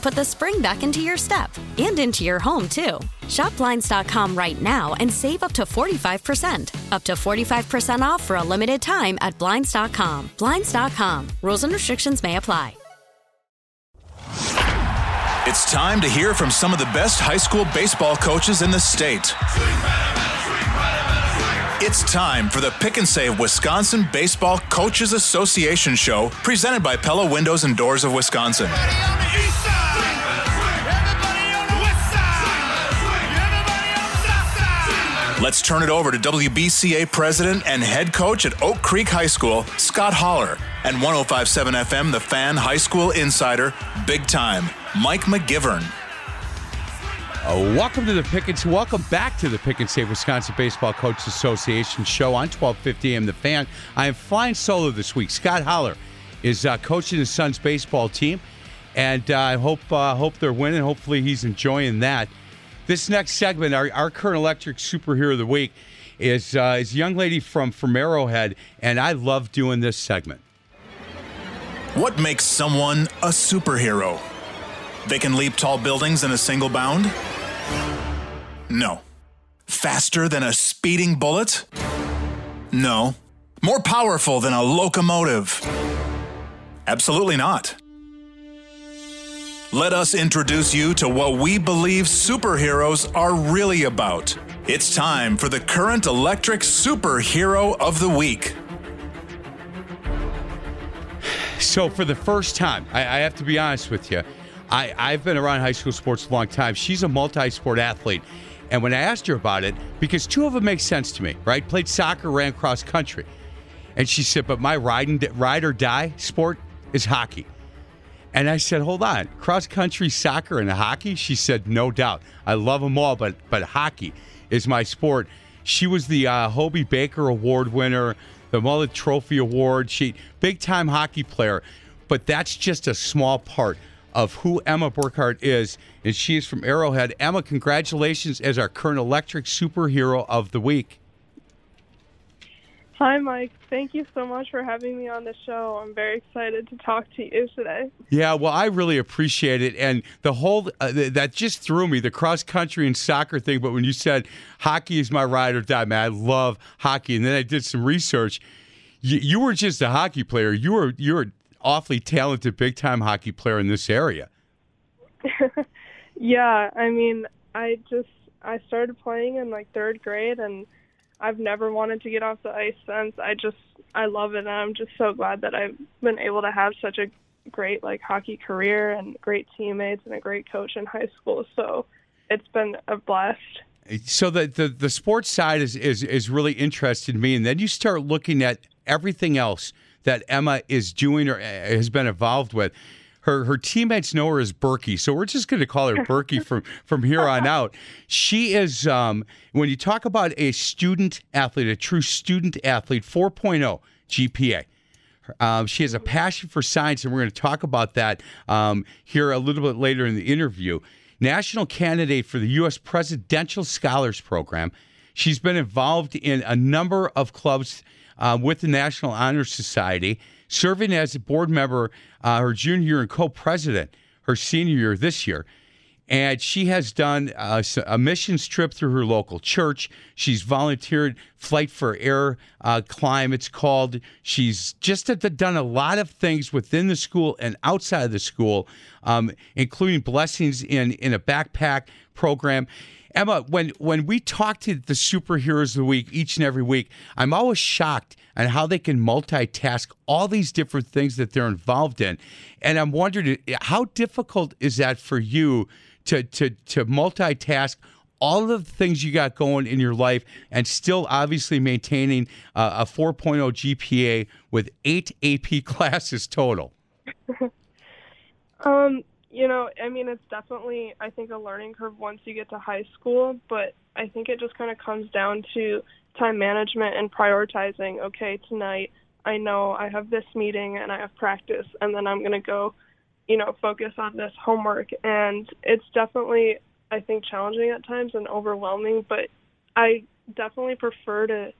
put the spring back into your step and into your home, too. Shop Blinds.com right now and save up to 45%. Up to 45% off for a limited time at Blinds.com. Blinds.com. Rules and restrictions may apply. It's time to hear from some of the best high school baseball coaches in the state. It's time for the Pick and Save Wisconsin Baseball Coaches Association show presented by Pella Windows and Doors of Wisconsin. Let's turn it over to WBCA president and head coach at Oak Creek High School, Scott Holler, and 1057 FM, the fan high school insider, big time, Mike McGivern. Uh, welcome to the Pick and welcome back to the Pick and Save Wisconsin Baseball Coaches Association show on 1250 AM The Fan. I am flying solo this week. Scott Holler is uh, coaching his son's baseball team, and uh, I hope uh, hope they're winning. Hopefully, he's enjoying that. This next segment, our, our current electric superhero of the week, is uh, is a young lady from from Arrowhead, and I love doing this segment. What makes someone a superhero? They can leap tall buildings in a single bound? No. Faster than a speeding bullet? No. More powerful than a locomotive? Absolutely not. Let us introduce you to what we believe superheroes are really about. It's time for the current electric superhero of the week. So, for the first time, I, I have to be honest with you, I, I've been around high school sports a long time. She's a multi sport athlete. And when I asked her about it, because two of them make sense to me, right? Played soccer, ran cross country. And she said, but my ride, and, ride or die sport is hockey. And I said, hold on, cross country, soccer, and hockey? She said, no doubt. I love them all, but, but hockey is my sport. She was the uh, Hobey Baker Award winner, the Mullet Trophy Award. She big time hockey player, but that's just a small part of who Emma Burkhart is, and she is from Arrowhead. Emma, congratulations as our current electric superhero of the week. Hi, Mike. Thank you so much for having me on the show. I'm very excited to talk to you today. Yeah, well, I really appreciate it, and the whole uh, that just threw me the cross country and soccer thing. But when you said hockey is my ride or die, man, I love hockey, and then I did some research. You, you were just a hockey player. You were you were awfully talented, big time hockey player in this area. yeah, I mean, I just I started playing in like third grade and I've never wanted to get off the ice since. I just I love it and I'm just so glad that I've been able to have such a great like hockey career and great teammates and a great coach in high school. So it's been a blast. So the, the the sports side is, is is really interested me and then you start looking at everything else that Emma is doing or uh, has been involved with her her teammates know her as Berkey, so we're just going to call her Berkey from from here on out. She is um, when you talk about a student athlete, a true student athlete, 4.0 GPA. Um, she has a passion for science, and we're going to talk about that um, here a little bit later in the interview. National candidate for the U.S. Presidential Scholars Program. She's been involved in a number of clubs uh, with the National Honor Society, serving as a board member uh, her junior year and co-president her senior year this year. And she has done a, a missions trip through her local church. She's volunteered Fight for Air uh, Climb, it's called. She's just done a lot of things within the school and outside of the school, um, including blessings in, in a backpack program. Emma, when when we talk to the superheroes of the week each and every week, I'm always shocked at how they can multitask all these different things that they're involved in, and I'm wondering how difficult is that for you to to to multitask all of the things you got going in your life and still obviously maintaining a 4.0 GPA with eight AP classes total? um, you know, I mean, it's definitely, I think, a learning curve once you get to high school, but I think it just kind of comes down to time management and prioritizing. Okay, tonight I know I have this meeting and I have practice, and then I'm going to go, you know, focus on this homework. And it's definitely, I think, challenging at times and overwhelming, but I definitely prefer to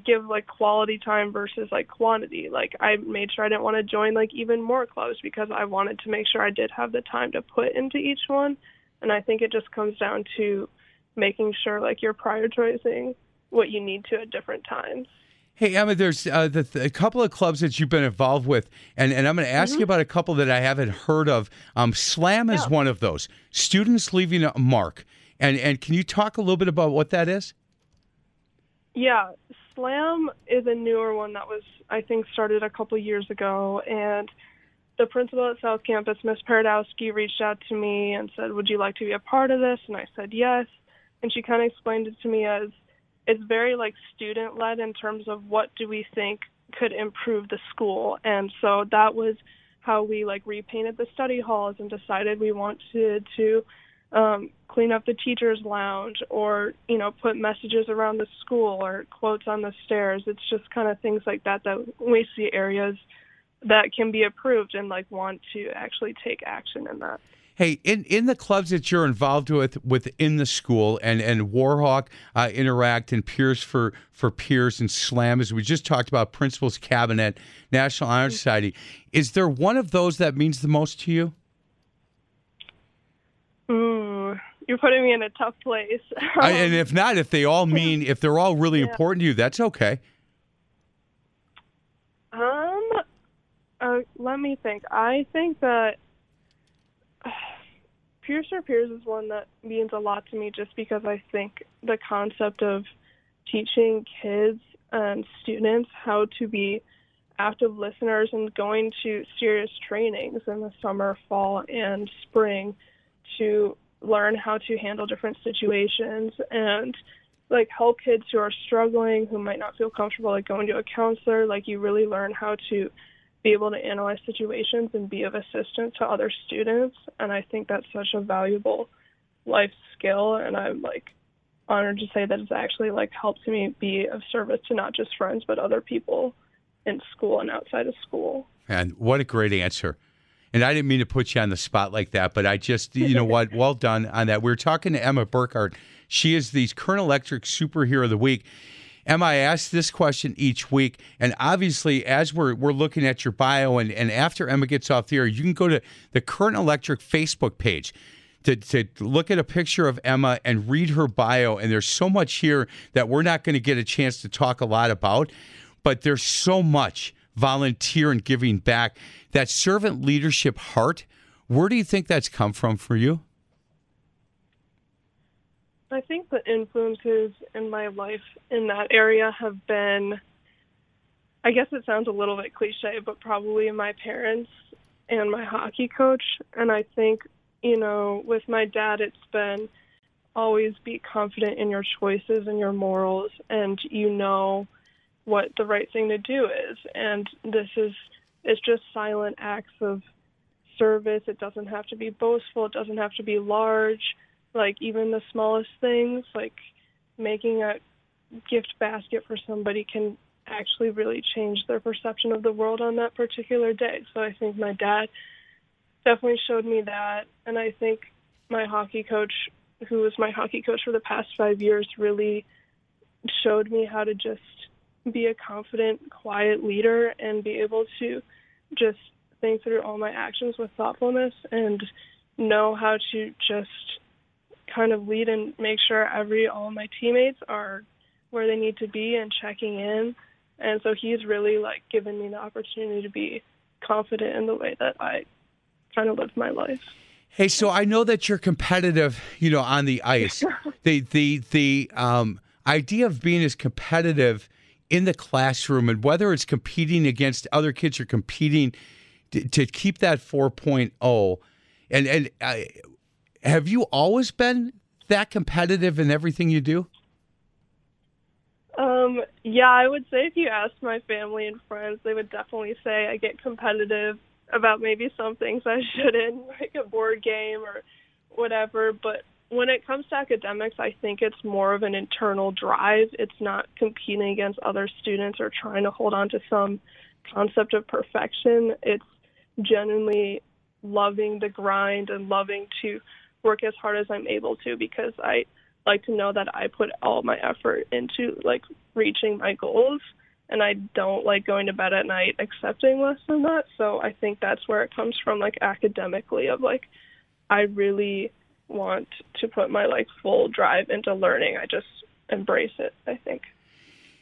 give like quality time versus like quantity. Like I made sure I didn't want to join like even more clubs because I wanted to make sure I did have the time to put into each one. And I think it just comes down to making sure like you're prioritizing what you need to at different times. Hey Emma, there's uh, the, the, a couple of clubs that you've been involved with, and, and I'm going to ask mm-hmm. you about a couple that I haven't heard of. Um, Slam is yeah. one of those. Students leaving a mark, and and can you talk a little bit about what that is? Yeah, Slam is a newer one that was, I think, started a couple years ago. And the principal at South Campus, Miss Paradowski, reached out to me and said, Would you like to be a part of this? And I said, Yes. And she kind of explained it to me as it's very like student led in terms of what do we think could improve the school. And so that was how we like repainted the study halls and decided we wanted to um, clean up the teachers lounge or you know put messages around the school or quotes on the stairs it's just kind of things like that that we see areas that can be approved and like want to actually take action in that Hey, in, in the clubs that you're involved with within the school and, and Warhawk uh, Interact and Peers for, for Peers and SLAM, as we just talked about, Principals Cabinet, National Honor mm-hmm. Society, is there one of those that means the most to you? Ooh, you're putting me in a tough place. I, and if not, if they all mean, if they're all really yeah. important to you, that's okay. Um, uh, let me think. I think that uh, Peers for Peers is one that means a lot to me just because I think the concept of teaching kids and students how to be active listeners and going to serious trainings in the summer, fall, and spring to learn how to handle different situations and like help kids who are struggling who might not feel comfortable like going to a counselor. Like you really learn how to be able to analyze situations and be of assistance to other students. And i think that's such a valuable life skill. And i'm like honored to say that it's actually like helped me be of service to not just friends but other people in school and outside of school. And what a great answer and I didn't mean to put you on the spot like that, but I just, you know what, well done on that. We are talking to Emma Burkhart. She is the Current Electric Superhero of the Week. Emma, I ask this question each week, and obviously, as we're we're looking at your bio, and, and after Emma gets off the air, you can go to the Current Electric Facebook page to, to look at a picture of Emma and read her bio. And there's so much here that we're not going to get a chance to talk a lot about, but there's so much volunteer and giving back. That servant leadership heart, where do you think that's come from for you? I think the influences in my life in that area have been, I guess it sounds a little bit cliche, but probably my parents and my hockey coach. And I think, you know, with my dad, it's been always be confident in your choices and your morals, and you know what the right thing to do is. And this is it's just silent acts of service. It doesn't have to be boastful. It doesn't have to be large. Like even the smallest things, like making a gift basket for somebody can actually really change their perception of the world on that particular day. So I think my dad definitely showed me that and I think my hockey coach who was my hockey coach for the past five years, really showed me how to just be a confident, quiet leader and be able to just think through all my actions with thoughtfulness and know how to just kind of lead and make sure every all my teammates are where they need to be and checking in. And so he's really like given me the opportunity to be confident in the way that I kind of live my life. Hey, so I know that you're competitive, you know, on the ice. the the the um, idea of being as competitive in the classroom and whether it's competing against other kids or competing to, to keep that 4.0 and and uh, have you always been that competitive in everything you do? Um, yeah, I would say if you ask my family and friends, they would definitely say I get competitive about maybe some things I shouldn't, like a board game or whatever. But when it comes to academics, I think it's more of an internal drive. It's not competing against other students or trying to hold on to some concept of perfection. It's genuinely loving the grind and loving to work as hard as I'm able to because I like to know that I put all my effort into like reaching my goals and I don't like going to bed at night accepting less than that. So I think that's where it comes from like academically of like I really want to put my like full drive into learning. I just embrace it, I think.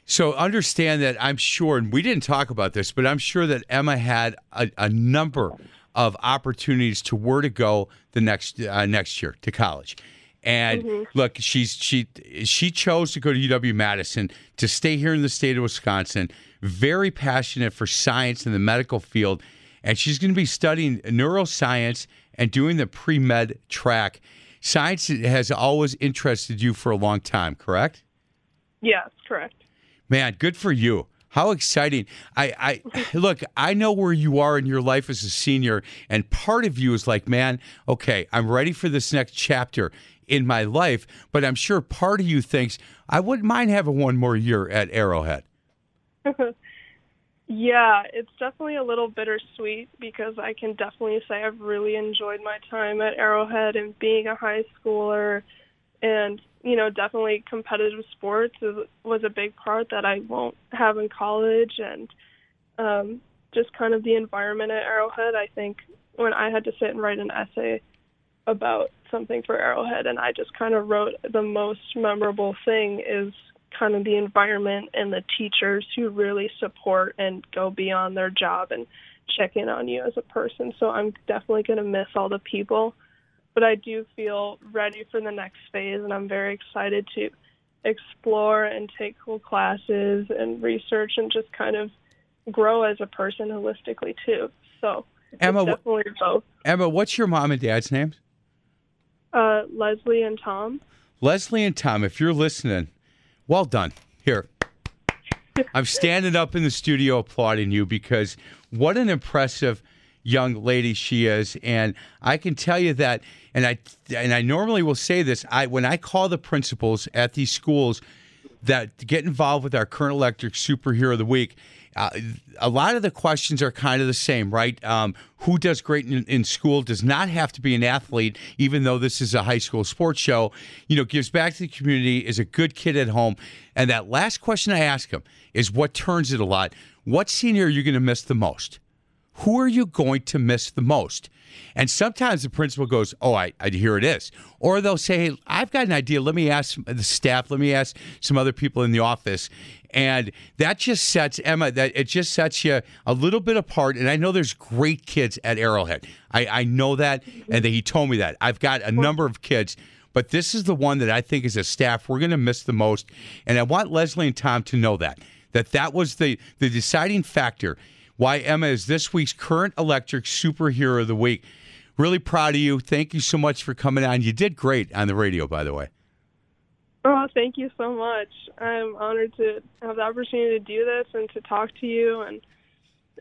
So understand that I'm sure, and we didn't talk about this, but I'm sure that Emma had a, a number of opportunities to where to go the next uh, next year to college. And mm-hmm. look, she's she she chose to go to UW Madison to stay here in the state of Wisconsin. Very passionate for science in the medical field, and she's going to be studying neuroscience and doing the pre med track. Science has always interested you for a long time, correct? Yes, correct. Man, good for you. How exciting. I, I look, I know where you are in your life as a senior, and part of you is like, man, okay, I'm ready for this next chapter in my life. But I'm sure part of you thinks, I wouldn't mind having one more year at Arrowhead. yeah, it's definitely a little bittersweet because I can definitely say I've really enjoyed my time at Arrowhead and being a high schooler and you know, definitely competitive sports was a big part that I won't have in college, and um, just kind of the environment at Arrowhead. I think when I had to sit and write an essay about something for Arrowhead, and I just kind of wrote the most memorable thing is kind of the environment and the teachers who really support and go beyond their job and check in on you as a person. So I'm definitely going to miss all the people but I do feel ready for the next phase, and I'm very excited to explore and take cool classes and research and just kind of grow as a person holistically too. So Emma, definitely both. Emma, what's your mom and dad's names? Uh, Leslie and Tom. Leslie and Tom, if you're listening, well done. Here. I'm standing up in the studio applauding you because what an impressive young lady she is. And I can tell you that, and I and I normally will say this. I when I call the principals at these schools that get involved with our current electric superhero of the week. Uh, a lot of the questions are kind of the same, right? Um, who does great in, in, school does not have to be an athlete, even though this is a high school sports show. You know, gives back to the community, is a good kid at home. And that last question I ask them is what turns it a lot. What senior are you going to miss the most? who are you going to miss the most? And sometimes the principal goes, Oh, I, I here it is. Or they'll say, Hey, I've got an idea. Let me ask the staff, let me ask some other people in the office. And that just sets Emma, that it just sets you a little bit apart. And I know there's great kids at Arrowhead. I, I know that, and that he told me that. I've got a number of kids but this is the one that I think as a staff we're going to miss the most and I want Leslie and Tom to know that that that was the the deciding factor why Emma is this week's current electric superhero of the week. Really proud of you. Thank you so much for coming on. You did great on the radio, by the way. Oh, thank you so much. I'm honored to have the opportunity to do this and to talk to you and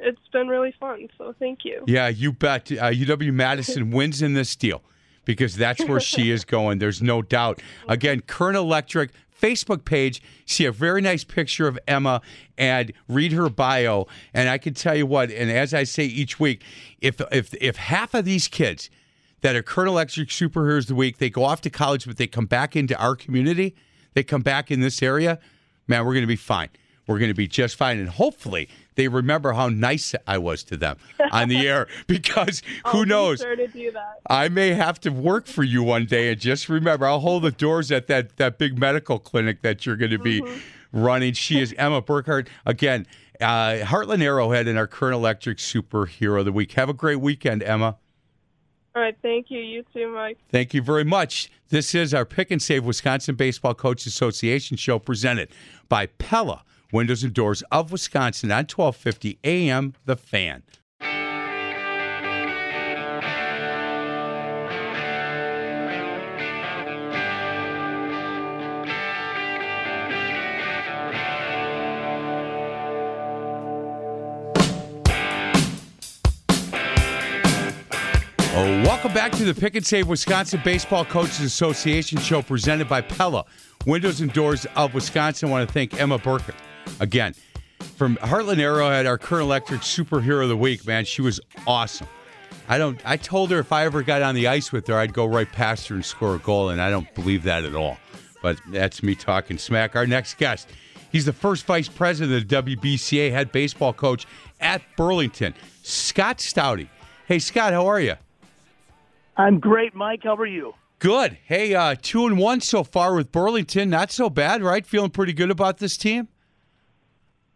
it's been really fun. So thank you. Yeah, you bet. Uh, UW Madison wins in this deal because that's where she is going. There's no doubt. Again, Current Electric Facebook page, see a very nice picture of Emma and read her bio. And I can tell you what, and as I say each week, if if if half of these kids that are Current Electric Superheroes of the Week. They go off to college, but they come back into our community. They come back in this area. Man, we're going to be fine. We're going to be just fine. And hopefully they remember how nice I was to them on the air because who I'll be knows? Sure to do that. I may have to work for you one day. And just remember, I'll hold the doors at that, that big medical clinic that you're going to be running. She is Emma Burkhardt. Again, uh, Hartland Arrowhead and our current electric superhero of the week. Have a great weekend, Emma. All right, thank you. You too, Mike. Thank you very much. This is our Pick and Save Wisconsin Baseball Coaches Association show presented by Pella Windows and Doors of Wisconsin on 1250 AM The Fan. Oh, welcome back to the Pick and Save Wisconsin Baseball Coaches Association show presented by Pella Windows and Doors of Wisconsin. I want to thank Emma Burke again from Hartland Arrowhead, our current electric superhero of the week. Man, she was awesome. I don't. I told her if I ever got on the ice with her, I'd go right past her and score a goal, and I don't believe that at all. But that's me talking smack. Our next guest, he's the first vice president of the WBCA, head baseball coach at Burlington, Scott Stouty. Hey, Scott, how are you? I'm great, Mike. How are you? Good. Hey, uh, two and one so far with Burlington. Not so bad, right? Feeling pretty good about this team.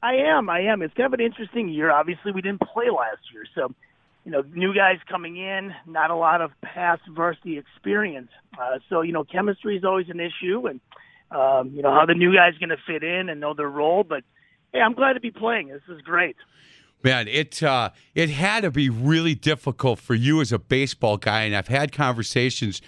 I am. I am. It's kind of an interesting year. Obviously, we didn't play last year, so you know, new guys coming in, not a lot of past varsity experience. Uh, so you know, chemistry is always an issue, and um, you know how the new guys going to fit in and know their role. But hey, I'm glad to be playing. This is great. Man, it uh, it had to be really difficult for you as a baseball guy, and I've had conversations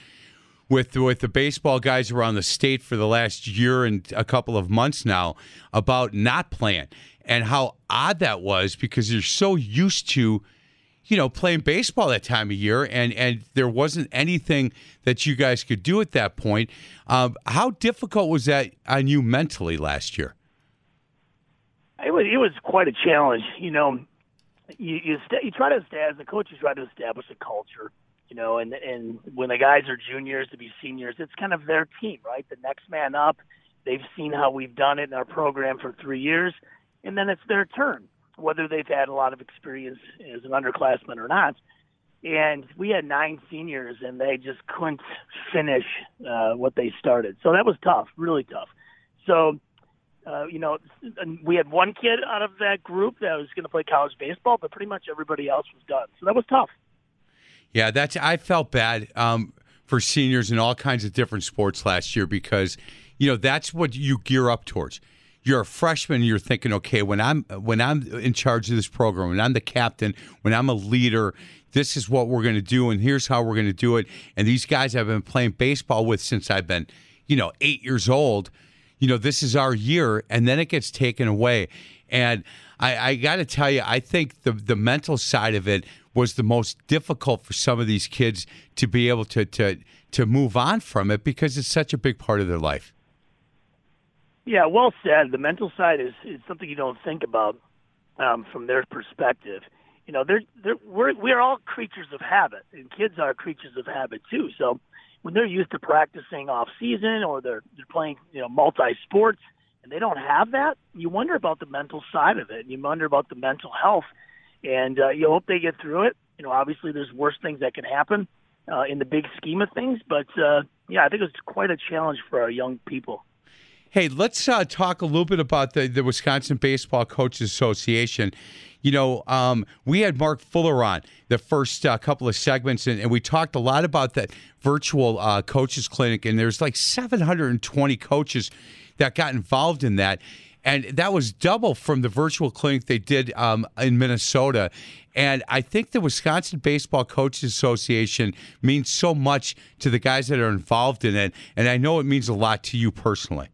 with with the baseball guys around the state for the last year and a couple of months now about not playing and how odd that was because you're so used to you know playing baseball that time of year and and there wasn't anything that you guys could do at that point um, how difficult was that on you mentally last year It was it was quite a challenge. You know, you you, st- you try to establish the coaches try to establish a culture. You know, and and when the guys are juniors to be seniors, it's kind of their team, right? The next man up. They've seen how we've done it in our program for three years, and then it's their turn, whether they've had a lot of experience as an underclassman or not. And we had nine seniors, and they just couldn't finish uh, what they started. So that was tough, really tough. So uh, you know, we had one kid out of that group that was going to play college baseball, but pretty much everybody else was done. So that was tough. Yeah, that's. I felt bad um, for seniors in all kinds of different sports last year because, you know, that's what you gear up towards. You're a freshman, and you're thinking, okay, when I'm when I'm in charge of this program, when I'm the captain, when I'm a leader, this is what we're going to do, and here's how we're going to do it. And these guys I've been playing baseball with since I've been, you know, eight years old you know, this is our year, and then it gets taken away. And I, I got to tell you, I think the the mental side of it was the most difficult for some of these kids to be able to to to move on from it because it's such a big part of their life. Yeah, well said. The mental side is, is something you don't think about um, from their perspective. You know, they're, they're, we're we're all creatures of habit, and kids are creatures of habit too. So when they're used to practicing off season or they're they're playing you know multi sports and they don't have that, you wonder about the mental side of it. And you wonder about the mental health, and uh, you hope they get through it. You know, obviously there's worse things that can happen uh, in the big scheme of things, but uh, yeah, I think it's quite a challenge for our young people. Hey, let's uh, talk a little bit about the, the Wisconsin Baseball Coaches Association. You know, um, we had Mark Fuller on the first uh, couple of segments, and, and, we talked a lot about that virtual uh, coaches clinic. And there's like 720 coaches that got involved in that. And that was double from the virtual clinic they did um, in Minnesota. And I think the Wisconsin Baseball Coaches Association means so much to the guys that are involved in it. And I know it means a lot to you personally.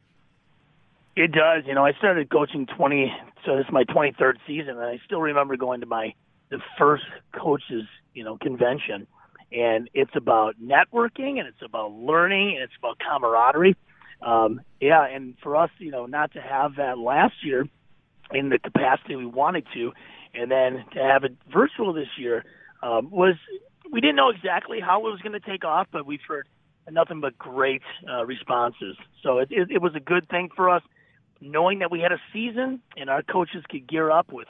It does. You know, I started coaching 20, so this is my 23rd season, and I still remember going to my the first coaches, you know, convention, and it's about networking and it's about learning and it's about camaraderie. Um, yeah, and for us, you know, not to have that last year in the capacity we wanted to, and then to have it virtual this year um, was we didn't know exactly how it was going to take off, but we've heard nothing but great uh, responses. So it, it, it was a good thing for us, knowing that we had a season and our coaches could gear up with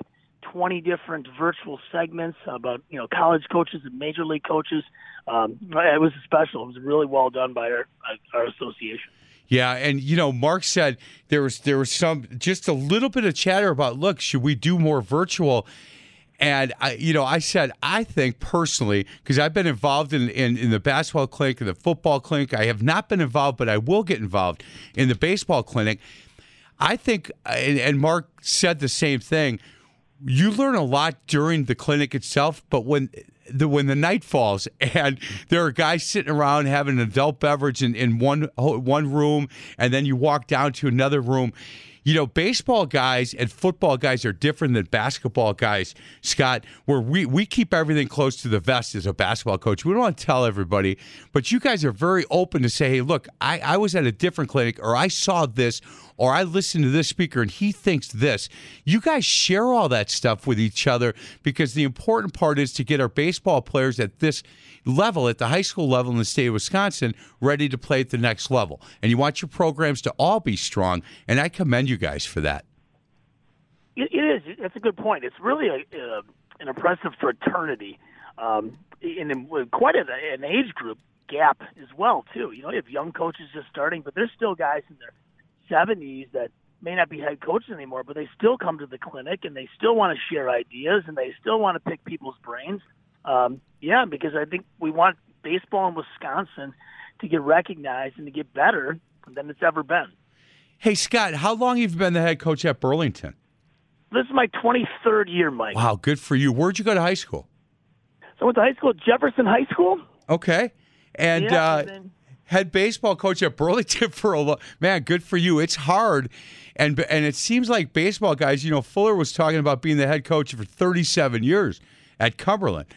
20 different virtual segments about you know college coaches and major league coaches. Um, it was special. It was really well done by our our association. Yeah, and you know, Mark said there was there was some just a little bit of chatter about look, should we do more virtual? And I, you know, I said I think personally because I've been involved in, in in the basketball clinic and the football clinic. I have not been involved, but I will get involved in the baseball clinic. I think, and, and Mark said the same thing. You learn a lot during the clinic itself, but when the when the night falls and there are guys sitting around having an adult beverage in, in one one room, and then you walk down to another room you know, baseball guys and football guys are different than basketball guys, Scott, where we, we keep everything close to the vest as a basketball coach. We don't want to tell everybody, but you guys are very open to say, hey, look, I, I was at a different clinic or I saw this or I listen to this speaker and he thinks this. You guys share all that stuff with each other because the important part is to get our baseball players at this level, at the high school level in the state of Wisconsin, ready to play at the next level. And you want your programs to all be strong. And I commend you guys for that. it, it is. That's a good point. It's really a, uh, an impressive fraternity, um, in quite an age group gap as well too. You know, you have young coaches just starting, but there's still guys in their 70s that may not be head coaches anymore, but they still come to the clinic and they still want to share ideas and they still want to pick people's brains. Um, yeah, because I think we want baseball in Wisconsin to get recognized and to get better than it's ever been. Hey, Scott, how long have you been the head coach at Burlington? This is my 23rd year, Mike. Wow, good for you. Where'd you go to high school? So I went to high school at Jefferson High School. Okay. And, yeah, uh, and then, head baseball coach at Burlington for a long man. Good for you. It's hard, and and it seems like baseball guys. You know, Fuller was talking about being the head coach for 37 years at Cumberland,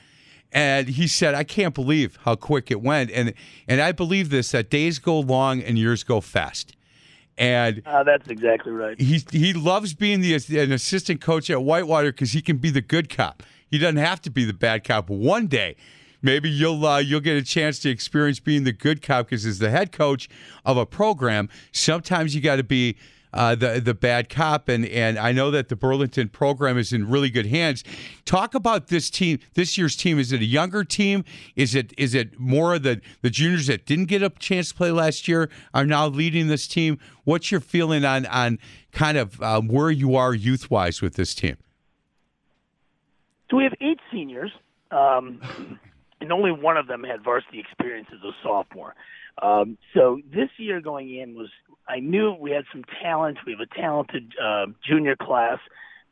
and he said, "I can't believe how quick it went." And and I believe this that days go long and years go fast. And uh, that's exactly right. He he loves being the an assistant coach at Whitewater because he can be the good cop. He doesn't have to be the bad cop. One day maybe you'll uh, you'll get a chance to experience being the good cop because as the head coach of a program, sometimes you got to be. Uh, the the bad cop and and I know that the Burlington program is in really good hands. Talk about this team, this year's team. Is it a younger team? Is it is it more of the the juniors that didn't get a chance to play last year are now leading this team? What's your feeling on on kind of uh, where you are youth wise with this team? So we have eight seniors. Um, and only one of them had varsity experience as a sophomore. Um, so this year going in was I knew we had some talent. We have a talented uh, junior class.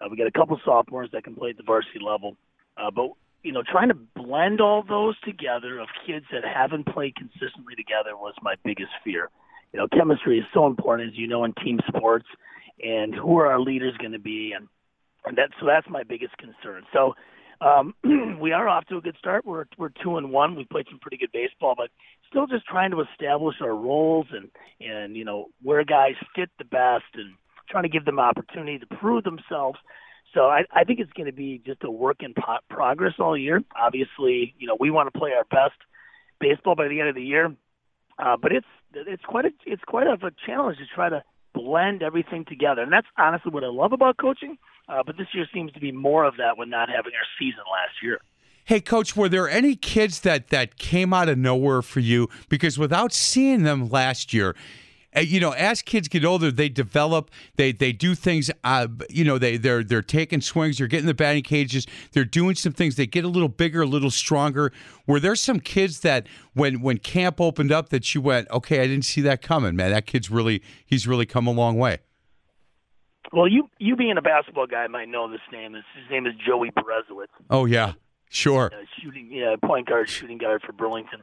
Uh, we got a couple sophomores that can play at the varsity level, uh, but you know, trying to blend all those together of kids that haven't played consistently together was my biggest fear. You know, chemistry is so important, as you know, in team sports, and who are our leaders going to be, and and that so that's my biggest concern. So um, we are off to a good start. We're we're two and one. We played some pretty good baseball, but still just trying to establish our roles and and you know where guys fit the best and trying to give them opportunity to prove themselves. So I, I think it's going to be just a work in po- progress all year. Obviously, you know we want to play our best baseball by the end of the year, uh, but it's it's quite a it's quite a, a challenge to try to blend everything together, and that's honestly what I love about coaching uh, but this year seems to be more of that with not having our season last year. Hey, coach, were there any kids that that came out of nowhere for you? Because without seeing them last year, uh, you know, as kids get older, they develop. They they do things. Uh, you know, they they're they're taking swings. They're getting the batting cages. They're doing some things. They get a little bigger, a little stronger. Were there some kids that when when camp opened up that you went, okay, I didn't see that coming, man. That kid's really he's really come a long way. Well, you you being a basketball guy might know this name. His, his name is Joey Berezowitz. Oh yeah, sure. Uh, shooting, yeah, point guard, shooting guard for Burlington.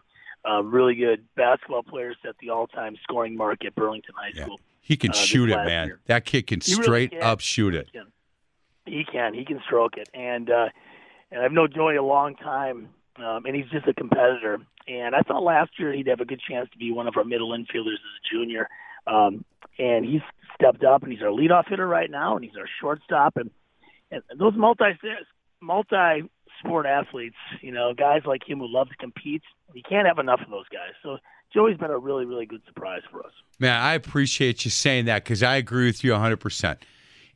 Uh, really good basketball player. Set the all-time scoring mark at Burlington High School. Yeah. He can uh, shoot it, man. Year. That kid can he straight really can. up shoot it. He can. he can. He can stroke it. And uh, and I've known Joey a long time, um, and he's just a competitor. And I thought last year he'd have a good chance to be one of our middle infielders as a junior. Um, and he's stepped up, and he's our leadoff hitter right now, and he's our shortstop, and and those multi multi sport athletes, you know, guys like him who love to compete. You can't have enough of those guys. So Joey's been a really, really good surprise for us. Man, I appreciate you saying that because I agree with you 100%.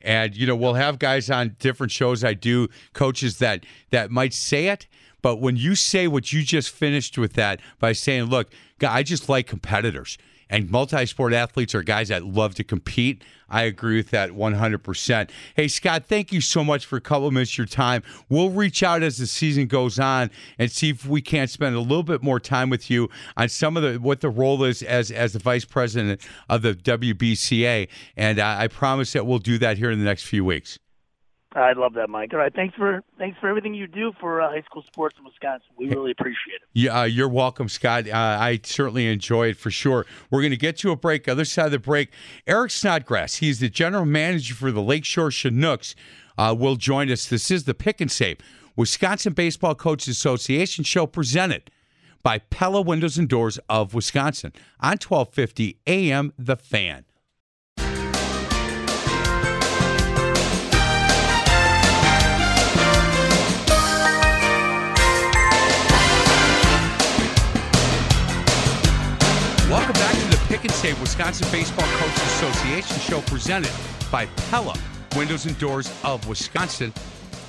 And, you know, we'll have guys on different shows I do, coaches that that might say it, but when you say what you just finished with that by saying, look, I just like competitors and multi sport athletes are guys that love to compete. I agree with that 100%. Hey, Scott, thank you so much for a couple minutes of your time. We'll reach out as the season goes on and see if we can't spend a little bit more time with you on some of the what the role is as as the vice president of the WBCA. And I, I promise that we'll do that here in the next few weeks. I love that, Mike. All right, thanks for thanks for everything you do for uh, high school sports in Wisconsin. We really appreciate it. Yeah, uh, you're welcome, Scott. Uh, I certainly enjoy it for sure. We're going to get to a break. Other side of the break, Eric Snodgrass. He's the general manager for the Lakeshore Chinooks. Uh, will join us. This is the Pick and Save Wisconsin Baseball Coaches Association show presented by Pella Windows and Doors of Wisconsin on 1250 AM The Fan. Welcome back to the Pick and Save Wisconsin Baseball Coaches Association show presented by Pella Windows and Doors of Wisconsin.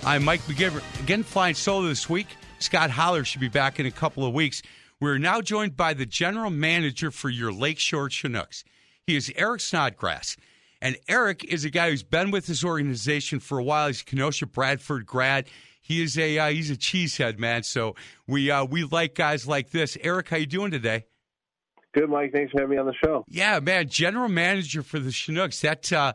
I'm Mike McGivern. Again, flying solo this week. Scott Holler should be back in a couple of weeks. We're now joined by the general manager for your Lakeshore Chinooks. He is Eric Snodgrass. And Eric is a guy who's been with this organization for a while. He's a Kenosha Bradford grad. He is a uh, he's a cheesehead man. So we uh, we like guys like this. Eric, how you doing today? Good, Mike. Thanks for having me on the show. Yeah, man. General manager for the Chinooks. That uh,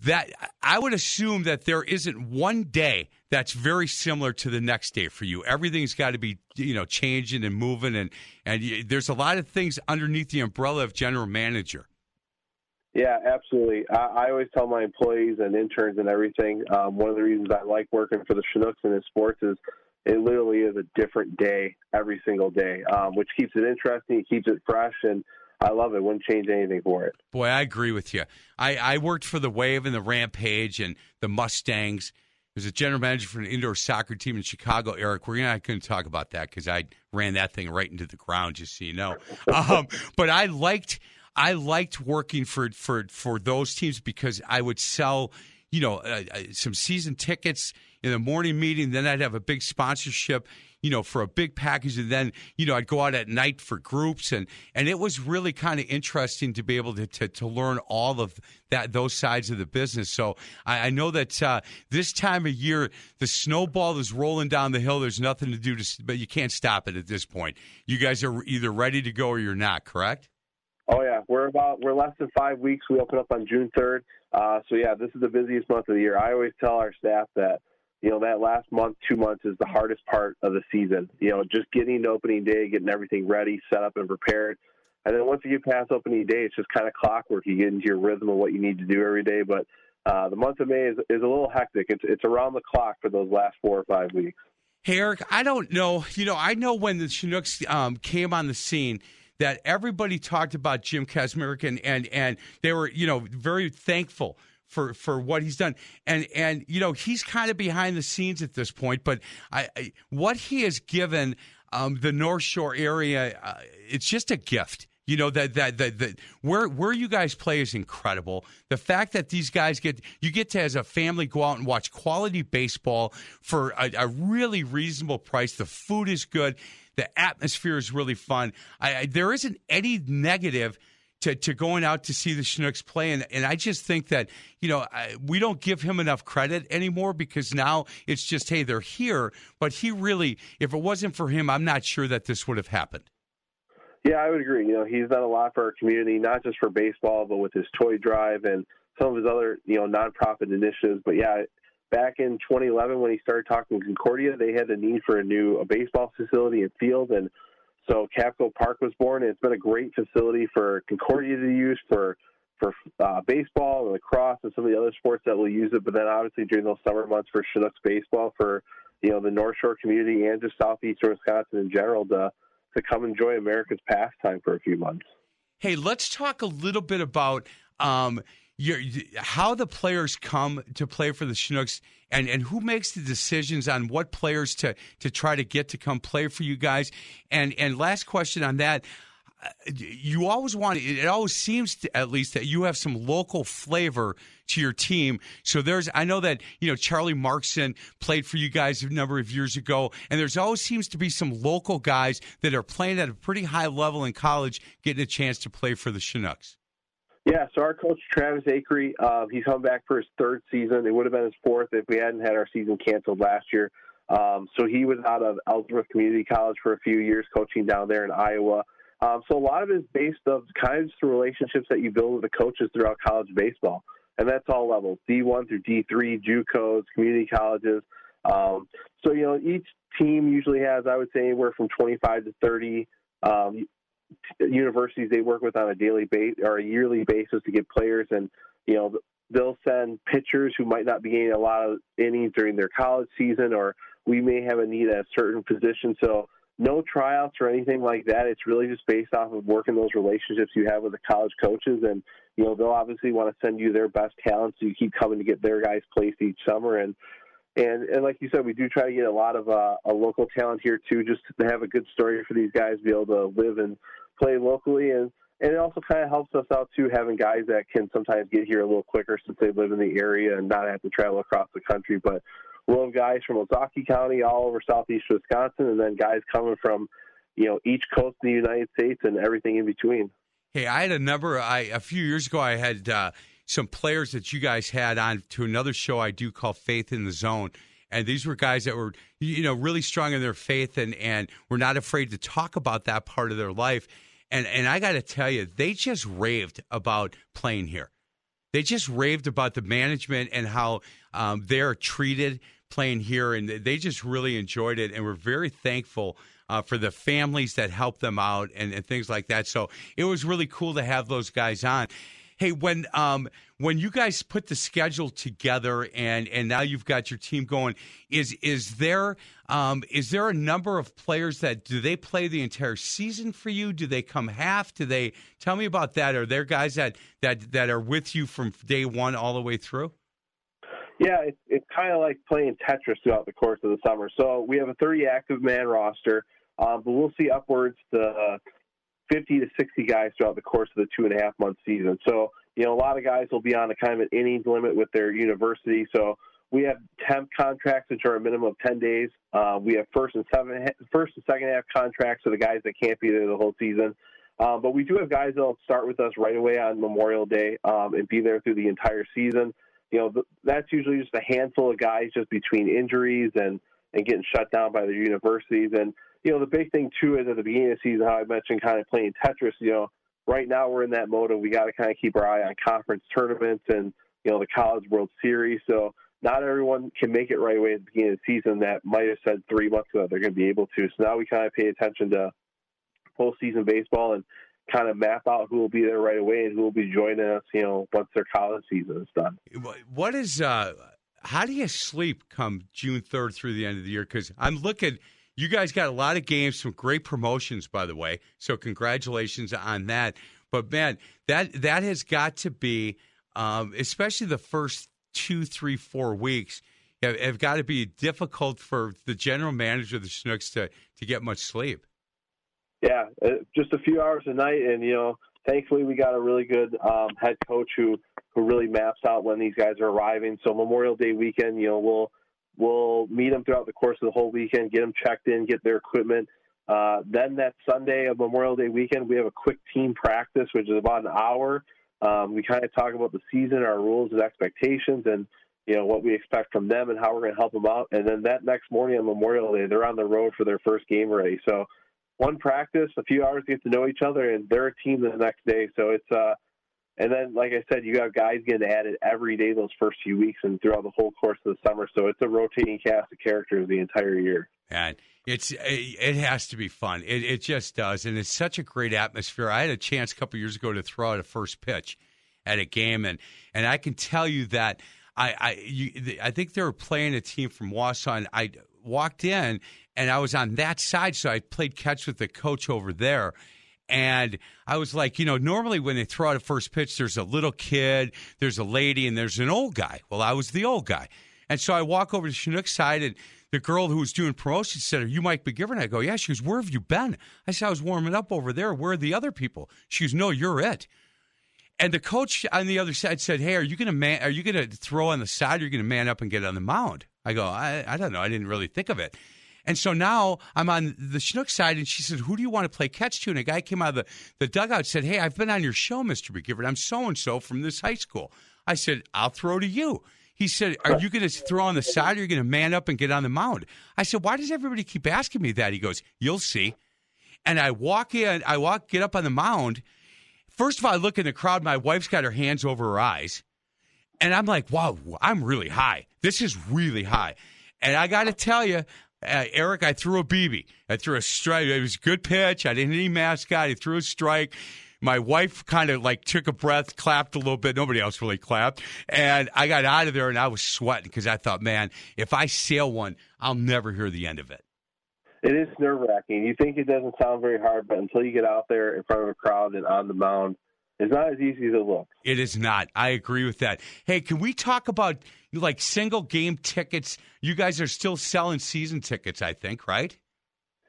that I would assume that there isn't one day that's very similar to the next day for you. Everything's got to be you know changing and moving, and and you, there's a lot of things underneath the umbrella of general manager. Yeah, absolutely. I, I always tell my employees and interns and everything. Um, one of the reasons I like working for the Chinooks and in sports is it literally is a different day every single day, um, which keeps it interesting, it keeps it fresh, and I love it. Wouldn't change anything for it. Boy, I agree with you. I, I worked for the Wave and the Rampage and the Mustangs. I was a general manager for an indoor soccer team in Chicago, Eric. We're not going to talk about that because I ran that thing right into the ground, just so you know. Um, but I liked I liked working for for for those teams because I would sell, you know, uh, uh some season tickets in the morning meeting. Then I'd have a big sponsorship, you know, for a big package, and then you know I'd go out at night for groups, and and it was really kind of interesting to be able to, to, to learn all of that those sides of the business. So I, I know that uh, this time of year the snowball is rolling down the hill. There's nothing to do to, but you can't stop it at this point. You guys are either ready to go or you're not. Correct? Oh yeah, we're about we're less than five weeks. We open up on June third. Uh, so yeah, this is the busiest month of the year. I always tell our staff that you know, that last month, two months is the hardest part of the season. You know, just getting to opening day, getting everything ready, set up, and prepared. And then once you get past opening day, it's just kind of clockwork. You get into your rhythm of what you need to do every day. But uh, the month of May is, is a little hectic. It's, it's around the clock for those last four or five weeks. Hey, Eric, I don't know. You know, I know when the Chinooks um, came on the scene that everybody talked about Jim Kacmarcik and, and, and they were, you know, very thankful for for what he's done. And and you know he's kind of behind the scenes at this point, but I, I what he has given um, the North Shore area, uh, it's just a gift. You know that that that, that where where you guys play is incredible. The fact that these guys get you get to as a family go out and watch quality baseball for a, a really reasonable price. The food is good. The atmosphere is really fun. I, I, there isn't any negative to, to going out to see the Chinooks play. And, and I just think that, you know, I, we don't give him enough credit anymore because now it's just, hey, they're here. But he really, if it wasn't for him, I'm not sure that this would have happened. Yeah, I would agree. You know, he's done a lot for our community, not just for baseball, but with his toy drive and some of his other, you know, nonprofit initiatives. But yeah, back in 2011 when he started talking Concordia, they had a need for a new a baseball facility and field, and so Kapco Park was born. And it's been a great facility for Concordia to use for for uh, baseball and lacrosse and some of the other sports that will use it. But then obviously during those summer months for Chinooks baseball for you know the North Shore community and just southeastern Wisconsin in general to to come enjoy America's pastime for a few months. Hey, let's talk a little bit about. Um, how the players come to play for the Chinooks and, and who makes the decisions on what players to, to try to get to come play for you guys. And, and last question on that. Uh, you always want it always seems to, at least that you have some local flavor to your team. So there's I know that, you know, Charlie Markson played for you guys a number of years ago and there's always seems to be some local guys that are playing at a pretty high level in college getting a chance to play for the Chinooks. Yeah, so our coach Travis Acree, uh, he's come back for his third season. It would have been his fourth if we hadn't had our season canceled last year. Um, so he was out of Ellsworth Community College for a few years, coaching down there in Iowa. Um, so a lot of it is based of kind of relationships that you build with the coaches throughout college baseball, and that's all levels: D1 through D3, JUCOs, community colleges. Um, so you know, each team usually has, I would say, anywhere from 25 to 30 um, universities they work with on a daily base or a yearly basis to get players, and you know they'll send pitchers who might not be getting a lot of innings during their college season, or we may have a need at a certain position. So no tryouts or anything like that. It's really just based off of working those relationships you have with the college coaches, and you know they'll obviously want to send you their best talent, so you keep coming to get their guys placed each summer. And and and like you said, we do try to get a lot of uh, a local talent here too, just to have a good story for these guys to be able to live and play locally, and and it also kind of helps us out too, having guys that can sometimes get here a little quicker since they live in the area and not have to travel across the country. But have guys from Ozaukee County all over southeast Wisconsin, and then guys coming from you know each coast of the United States and everything in between. Hey, I had a number. I a few years ago, I had. Uh, some players that you guys had on to another show I do called Faith in the Zone. And these were guys that were, you know, really strong in their faith and, and were not afraid to talk about that part of their life. And, and I got to tell you, they just raved about playing here. They just raved about the management and how um, they're treated playing here. And they just really enjoyed it and were very thankful uh, for the families that helped them out and, and things like that. So it was really cool to have those guys on. Hey, when um, when you guys put the schedule together and and now you've got your team going, is is there um, is there a number of players that do they play the entire season for you? Do they come half? Do they tell me about that? Are there guys that that that are with you from day one all the way through? Yeah, it's it's kind of like playing Tetris throughout the course of the summer. So we have a 30 active man roster, um, but we'll see upwards to uh, 50 to 60 guys throughout the course of the two and a half month season. So, you know, a lot of guys will be on a kind of an innings limit with their university. So we have temp contracts, which are a minimum of 10 days. Uh, we have first and seven, first and second half contracts for the guys that can't be there the whole season. Um, but we do have guys that'll start with us right away on Memorial Day um, and be there through the entire season. You know, that's usually just a handful of guys just between injuries and, and getting shut down by their universities. And you know, the big thing too is at the beginning of the season, how I mentioned kind of playing Tetris. You know, right now we're in that mode, and we got to kind of keep our eye on conference tournaments and you know the College World Series. So not everyone can make it right away at the beginning of the season. That might have said three months ago they're going to be able to. So now we kind of pay attention to postseason baseball and kind of map out who will be there right away and who will be joining us. You know, once their college season is done. What is? uh How do you sleep come June third through the end of the year? Because I'm looking you guys got a lot of games, some great promotions, by the way. So congratulations on that. But man, that that has got to be, um, especially the first two, three, four weeks, have, have, got to be difficult for the general manager of the Chinooks to to get much sleep. Yeah, uh, just a few hours a night, and you know, thankfully we got a really good um, head coach who who really maps out when these guys are arriving. So Memorial Day weekend, you know, we'll We'll meet them throughout the course of the whole weekend, get them checked in, get their equipment. Uh, then that Sunday of Memorial Day weekend, we have a quick team practice, which is about an hour. Um, we kind of talk about the season, our rules and expectations, and you know what we expect from them and how we're going to help them out. And then that next morning on Memorial Day, they're on the road for their first game already. So one practice, a few hours to get to know each other, and they're a team the next day. So it's uh, and then, like I said, you got guys getting added every day those first few weeks and throughout the whole course of the summer. So it's a rotating cast of characters the entire year. And it's it has to be fun. It, it just does, and it's such a great atmosphere. I had a chance a couple years ago to throw out a first pitch at a game, and and I can tell you that I I you, I think they were playing a team from Wausau, and I walked in and I was on that side, so I played catch with the coach over there And I was like, you know, normally when they throw out a first pitch, there's a little kid, there's a lady, and there's an old guy. Well, I was the old guy. And so I walk over to Chinook side, and the girl who was doing promotion said, Are you Mike McGivern? I go, Yeah. She goes, Where have you been? I said, I was warming up over there. Where are the other people? She goes, No, you're it. And the coach on the other side said, Hey, are you gonna man are you gonna throw on the side or are you gonna man up and get on the mound? I go, I, I don't know. I didn't really think of it. And so now I'm on the Chinook side, and she said, Who do you want to play catch to? And a guy came out of the, the dugout said, Hey, I've been on your show, Mr. McGivern. I'm so and so from this high school. I said, I'll throw to you. He said, Are you going to throw on the side or are you going to man up and get on the mound? I said, Why does everybody keep asking me that? He goes, You'll see. And I walk in, I walk, get up on the mound. First of all, I look in the crowd. My wife's got her hands over her eyes. And I'm like, wow, I'm really high. This is really high. And I got to tell you, uh, Eric, I threw a BB. I threw a strike. It was a good pitch. I didn't hit any mascot. He threw a strike. My wife kind of like took a breath, clapped a little bit. Nobody else really clapped. And I got out of there and I was sweating because I thought, man, if I sail one, I'll never hear the end of it. It is nerve wracking. You think it doesn't sound very hard, but until you get out there in front of a crowd and on the mound, it's not as easy as it looks. It is not. I agree with that. Hey, can we talk about like single game tickets? You guys are still selling season tickets, I think, right?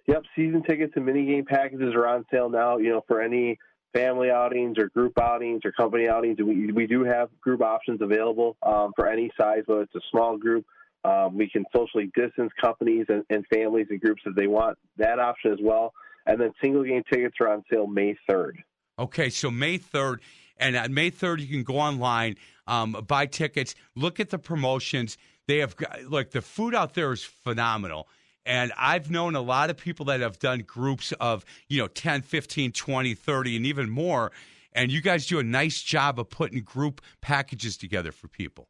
Yep, season tickets and mini game packages are on sale now. You know, for any family outings or group outings or company outings, we we do have group options available um, for any size, whether it's a small group. Um, we can socially distance companies and, and families and groups if they want that option as well. And then single game tickets are on sale May third. Okay, so May 3rd, and on May 3rd, you can go online, um, buy tickets, look at the promotions. They have, like, the food out there is phenomenal. And I've known a lot of people that have done groups of, you know, 10, 15, 20, 30, and even more. And you guys do a nice job of putting group packages together for people.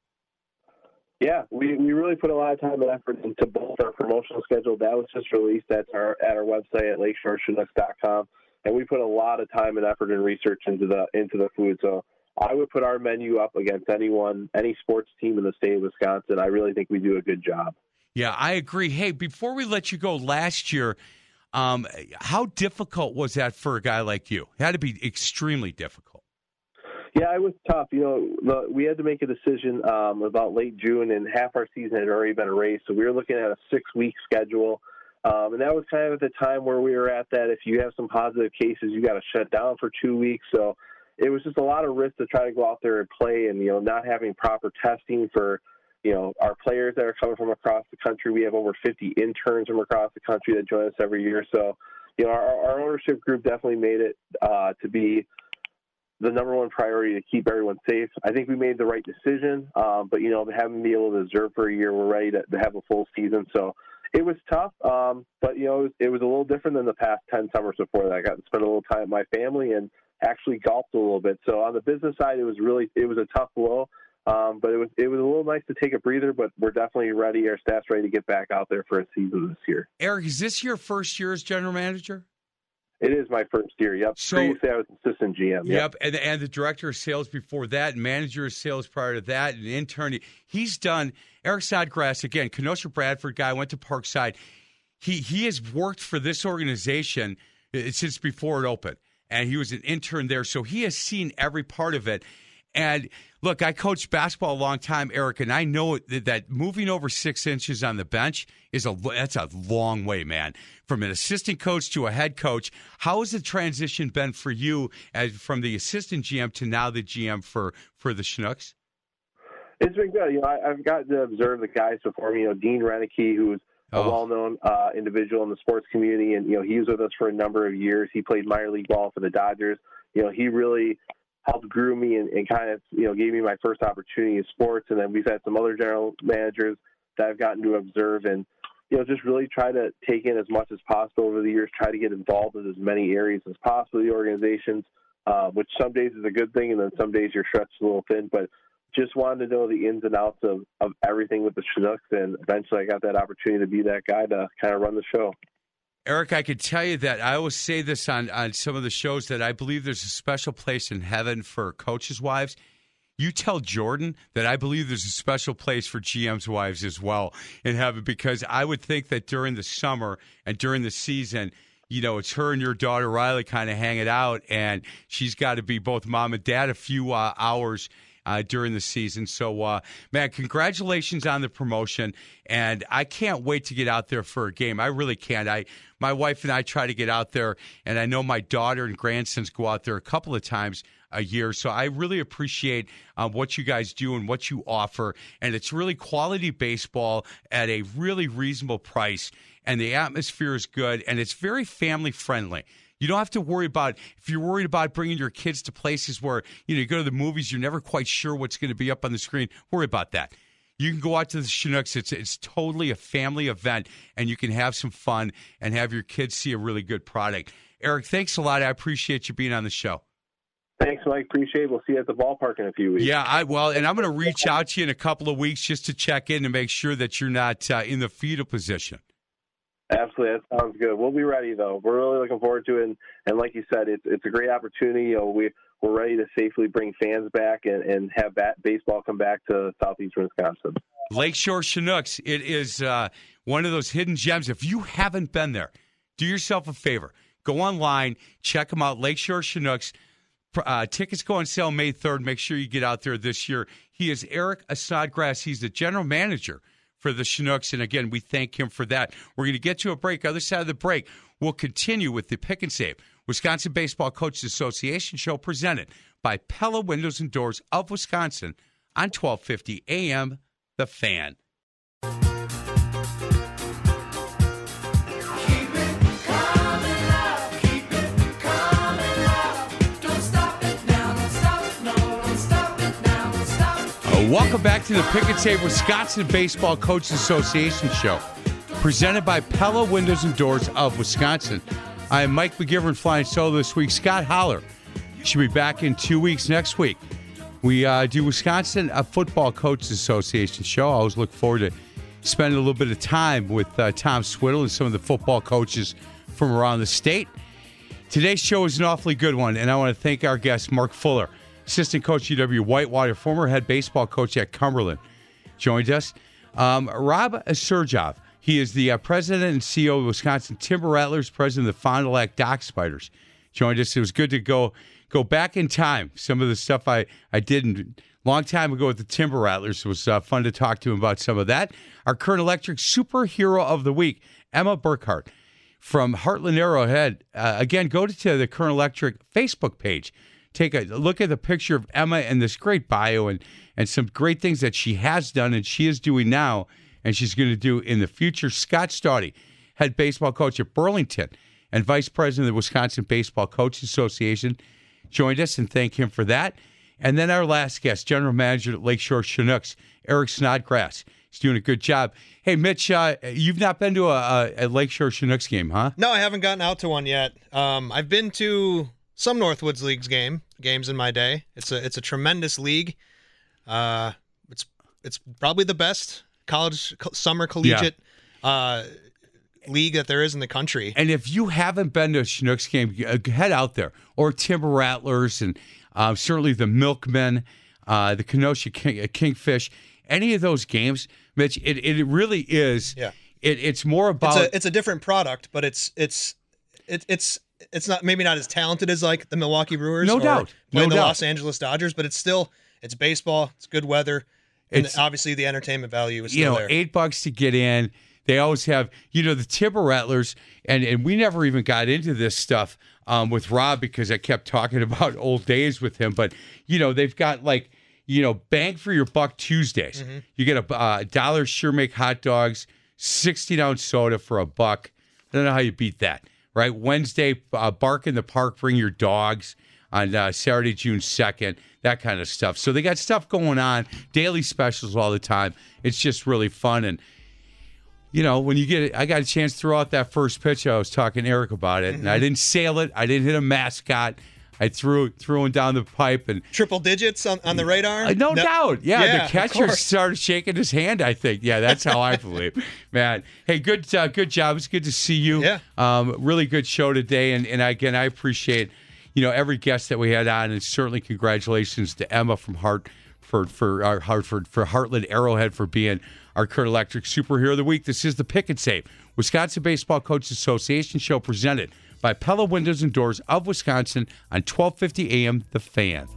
Yeah, we, we really put a lot of time and effort into both our promotional schedule. That was just released at our at our website at lakeshorechinook.com and we put a lot of time and effort and research into the into the food. So I would put our menu up against anyone, any sports team in the state of Wisconsin. I really think we do a good job. Yeah, I agree. Hey, before we let you go, last year, um, how difficult was that for a guy like you? It had to be extremely difficult. Yeah, it was tough. You know, the, we had to make a decision um, about late June, and half our season had already been erased. So we were looking at a six-week schedule. Um, and that was kind of at the time where we were at that if you have some positive cases, you got to shut down for two weeks. So it was just a lot of risk to try to go out there and play and, you know, not having proper testing for, you know, our players that are coming from across the country. We have over 50 interns from across the country that join us every year. So, you know, our, our ownership group definitely made it uh, to be the number one priority to keep everyone safe. I think we made the right decision, um, but you know, having be able to observe for a year, we're ready to, to have a full season. So it was tough, um, but you know, it was, it was, a little different than the past ten summers before that. I got to spend a little time with my family and actually golfed a little bit. So on the business side, it was really it was a tough blow. Um, but it was it was a little nice to take a breather, but we're definitely ready. Our staff's ready to get back out there for a season this year. Eric, is this your first year as general manager? It is my first year. Yep. So, Previously, I was assistant GM. Yep. yep. And, and the director of sales before that, manager of sales prior to that, and intern. He's done, Eric Snodgrass, again, Kenosha Bradford guy, went to Parkside. He, he has worked for this organization uh, since before it opened, and he was an intern there. So he has seen every part of it. And look, I coached basketball a long time, Eric, and I know that, moving over six inches on the bench is a that's a long way, man. From an assistant coach to a head coach, how has the transition been for you as from the assistant GM to now the GM for for the Schnooks? It's been good. You know, I, have gotten to observe the guys before me. You know, Dean Renicky, who's a oh. well-known uh, individual in the sports community, and you know, he was with us for a number of years. He played minor league ball for the Dodgers. You know, he really helped groom me and, and kind of you know gave me my first opportunity in sports. And then we've had some other general managers that I've gotten to observe and you know just really try to take in as much as possible over the years. Try to get involved in as many areas as possible. The organizations, uh, which some days is a good thing, and then some days you're stretched a little thin, but. Just wanted to know the ins and outs of, of everything with the Chinooks, and eventually I got that opportunity to be that guy to kind of run the show. Eric, I could tell you that I always say this on, on some of the shows that I believe there's a special place in heaven for coaches' wives. You tell Jordan that I believe there's a special place for GM's wives as well in heaven because I would think that during the summer and during the season, you know, it's her and your daughter Riley kind of hanging out, and she's got to be both mom and dad a few uh, hours uh, during the season. So, uh, man, congratulations on the promotion, and I can't wait to get out there for a game. I really can't. I, my wife and I try to get out there, and I know my daughter and grandsons go out there a couple of times a year. So I really appreciate um, what you guys do and what you offer, and it's really quality baseball at a really reasonable price, and the atmosphere is good, and it's very family friendly. You don't have to worry about if you're worried about bringing your kids to places where you know you go to the movies, you're never quite sure what's going to be up on the screen. Worry about that. You can go out to the Chinooks. It's it's totally a family event, and you can have some fun and have your kids see a really good product. Eric, thanks a lot. I appreciate you being on the show. Thanks, Mike. Appreciate it. We'll see you at the ballpark in a few weeks. Yeah, I well, and I'm going to reach out to you in a couple of weeks just to check in and make sure that you're not uh, in the fetal position. Absolutely, that sounds good. We'll be ready though. We're really looking forward to it, and, and like you said, it's it's a great opportunity. You know, we we're ready to safely bring fans back and, and have bat, baseball come back to southeastern Wisconsin. Lakeshore Chinooks. It is uh, one of those hidden gems. If you haven't been there, do yourself a favor. Go online, check them out. Lakeshore Chinooks. Uh, tickets go on sale May 3rd. Make sure you get out there this year. He is Eric Snodgrass. He's the general manager for the Chinooks. And again, we thank him for that. We're going to get to a break. Other side of the break, we'll continue with the Pick and Save Wisconsin Baseball Coaches Association show presented by Pella Windows and Doors of Wisconsin on 1250 AM The Fan. Welcome back to the Pick Save Wisconsin Baseball Coaches Association show, presented by Pella Windows and Doors of Wisconsin. I am Mike McGivern flying solo this week. Scott Holler should be back in two weeks next week. We uh, do Wisconsin Football Coaches Association show. I always look forward to spending a little bit of time with uh, Tom Swiddle and some of the football coaches from around the state. Today's show is an awfully good one, and I want to thank our guest, Mark Fuller assistant coach UW Whitewater, former head baseball coach at Cumberland, joined us. Um, Rob Zerjav, he is the uh, president and CEO of Wisconsin Timber Rattlers, president of the Fond du Lac Dock Spiders, joined us. It was good to go go back in time. Some of the stuff I I did a long time ago with the Timber Rattlers it was uh, fun to talk to him about some of that. Our current electric superhero of the week, Emma Burkhart from Hartland Arrowhead. Uh, again, go to the Current Electric Facebook page take a look at the picture of Emma and this great bio and and some great things that she has done and she is doing now and she's going to do in the future. Scott Staude, head baseball coach at Burlington and vice president of the Wisconsin Baseball Coaches Association, joined us and thank him for that. And then our last guest, general manager at Lakeshore Chinooks, Eric Snodgrass. He's doing a good job. Hey, Mitch, uh, you've not been to a, a, Lakeshore Chinooks game, huh? No, I haven't gotten out to one yet. Um, I've been to some Northwoods Leagues game games in my day. It's a it's a tremendous league. Uh, it's it's probably the best college summer collegiate yeah. uh, league that there is in the country. And if you haven't been to a Chinooks game, uh, head out there or Timber Rattlers and uh, certainly the Milkmen, uh, the Kenosha King, uh, Kingfish, any of those games, Mitch. It it really is. Yeah. It, it's more about it's a, it's a different product, but it's it's it, it's it's not maybe not as talented as like the Milwaukee Brewers, no doubt, no the doubt. Los Angeles Dodgers, but it's still it's baseball. It's good weather, and it's, obviously the entertainment value is you know there. eight bucks to get in. They always have you know the Timber Rattlers, and and we never even got into this stuff um, with Rob because I kept talking about old days with him. But you know they've got like you know bang for your buck Tuesdays. Mm-hmm. You get a uh, dollar sure make hot dogs, sixteen ounce soda for a buck. I don't know how you beat that right? Wednesday, uh, bark in the park, bring your dogs on uh, Saturday, June 2nd, that kind of stuff. So they got stuff going on, daily specials all the time. It's just really fun. And, you know, when you get it, I got a chance to throw out that first pitch. I was talking to Eric about it, and I mm-hmm. didn't sail it, I didn't hit a mascot. I threw threw him down the pipe and triple digits on, on the radar. Uh, no, no, doubt. Yeah, yeah the catcher started shaking his hand. I think. Yeah, that's how I believe. Man, hey, good uh, good job. It's good to see you. Yeah. Um, really good show today, and and again, I appreciate you know every guest that we had on, and certainly congratulations to Emma from Hartford for for our uh, Hartford for Hartland Arrowhead for being our Current Electric Superhero of the Week. This is the Pick and Save Wisconsin Baseball Coaches Association show presented by Pella Windows and Doors of Wisconsin on 1250 AM The Fan.